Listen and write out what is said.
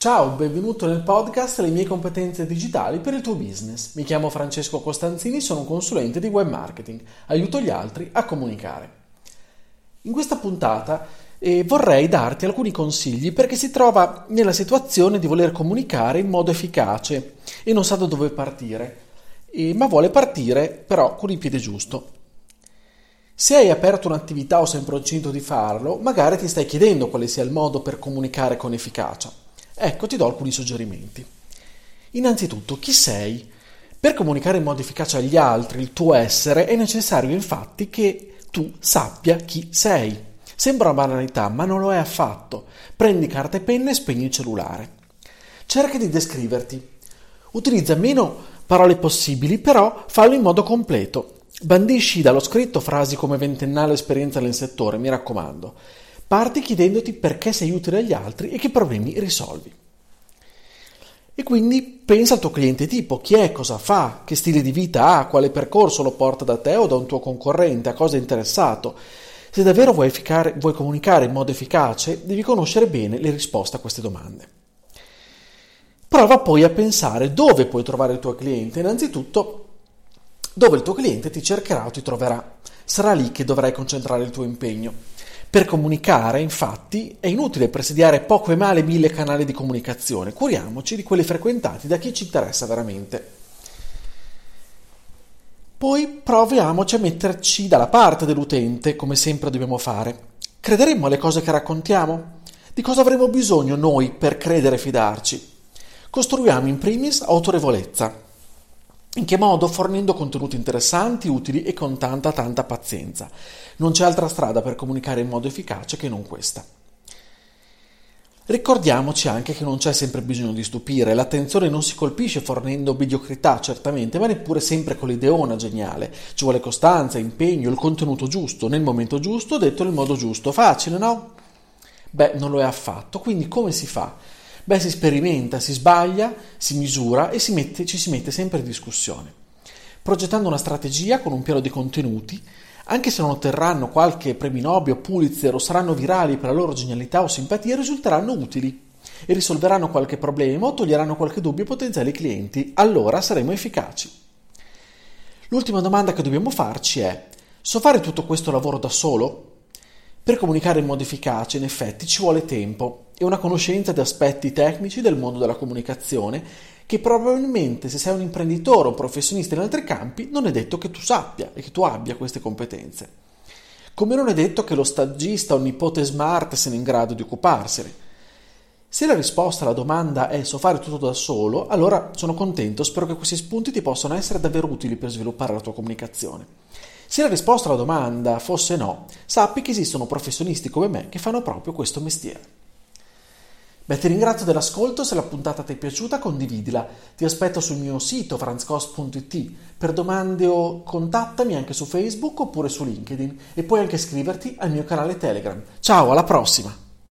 Ciao, benvenuto nel podcast Le mie competenze digitali per il tuo business. Mi chiamo Francesco Costanzini, sono un consulente di web marketing, aiuto gli altri a comunicare. In questa puntata eh, vorrei darti alcuni consigli perché si trova nella situazione di voler comunicare in modo efficace e non sa da dove partire, eh, ma vuole partire però con il piede giusto. Se hai aperto un'attività o sei in procinto di farlo, magari ti stai chiedendo quale sia il modo per comunicare con efficacia. Ecco, ti do alcuni suggerimenti. Innanzitutto, chi sei? Per comunicare in modo efficace agli altri il tuo essere è necessario infatti che tu sappia chi sei. Sembra una banalità, ma non lo è affatto. Prendi carta e penna e spegni il cellulare. Cerca di descriverti. Utilizza meno parole possibili, però fallo in modo completo. Bandisci dallo scritto frasi come ventennale esperienza nel settore, mi raccomando. Parti chiedendoti perché sei utile agli altri e che problemi risolvi. E quindi pensa al tuo cliente tipo, chi è, cosa fa, che stile di vita ha, quale percorso lo porta da te o da un tuo concorrente, a cosa è interessato. Se davvero vuoi, efficare, vuoi comunicare in modo efficace, devi conoscere bene le risposte a queste domande. Prova poi a pensare dove puoi trovare il tuo cliente. Innanzitutto, dove il tuo cliente ti cercherà o ti troverà. Sarà lì che dovrai concentrare il tuo impegno. Per comunicare, infatti, è inutile presidiare poco e male mille canali di comunicazione, curiamoci di quelli frequentati da chi ci interessa veramente. Poi proviamoci a metterci dalla parte dell'utente, come sempre dobbiamo fare. Crederemo alle cose che raccontiamo? Di cosa avremo bisogno noi per credere e fidarci? Costruiamo in primis autorevolezza. In che modo? Fornendo contenuti interessanti, utili e con tanta tanta pazienza. Non c'è altra strada per comunicare in modo efficace che non questa. Ricordiamoci anche che non c'è sempre bisogno di stupire, l'attenzione non si colpisce fornendo mediocrità certamente, ma neppure sempre con l'ideona geniale. Ci vuole costanza, impegno, il contenuto giusto, nel momento giusto, detto nel modo giusto. Facile, no? Beh, non lo è affatto, quindi come si fa? Beh, si sperimenta, si sbaglia, si misura e si mette, ci si mette sempre in discussione. Progettando una strategia con un piano di contenuti, anche se non otterranno qualche premio Nobel o Pulitzer o saranno virali per la loro genialità o simpatia, risulteranno utili e risolveranno qualche problema o toglieranno qualche dubbio ai potenziali clienti, allora saremo efficaci. L'ultima domanda che dobbiamo farci è: so fare tutto questo lavoro da solo? Per comunicare in modo efficace, in effetti, ci vuole tempo e una conoscenza di aspetti tecnici del mondo della comunicazione che probabilmente se sei un imprenditore o un professionista in altri campi non è detto che tu sappia e che tu abbia queste competenze. Come non è detto che lo stagista o il nipote smart siano in grado di occuparsene. Se la risposta alla domanda è so fare tutto da solo, allora sono contento, spero che questi spunti ti possano essere davvero utili per sviluppare la tua comunicazione. Se la risposta alla domanda fosse no, sappi che esistono professionisti come me che fanno proprio questo mestiere. Beh, ti ringrazio dell'ascolto, se la puntata ti è piaciuta condividila, ti aspetto sul mio sito franzcos.it, per domande o contattami anche su Facebook oppure su LinkedIn e puoi anche iscriverti al mio canale Telegram. Ciao, alla prossima!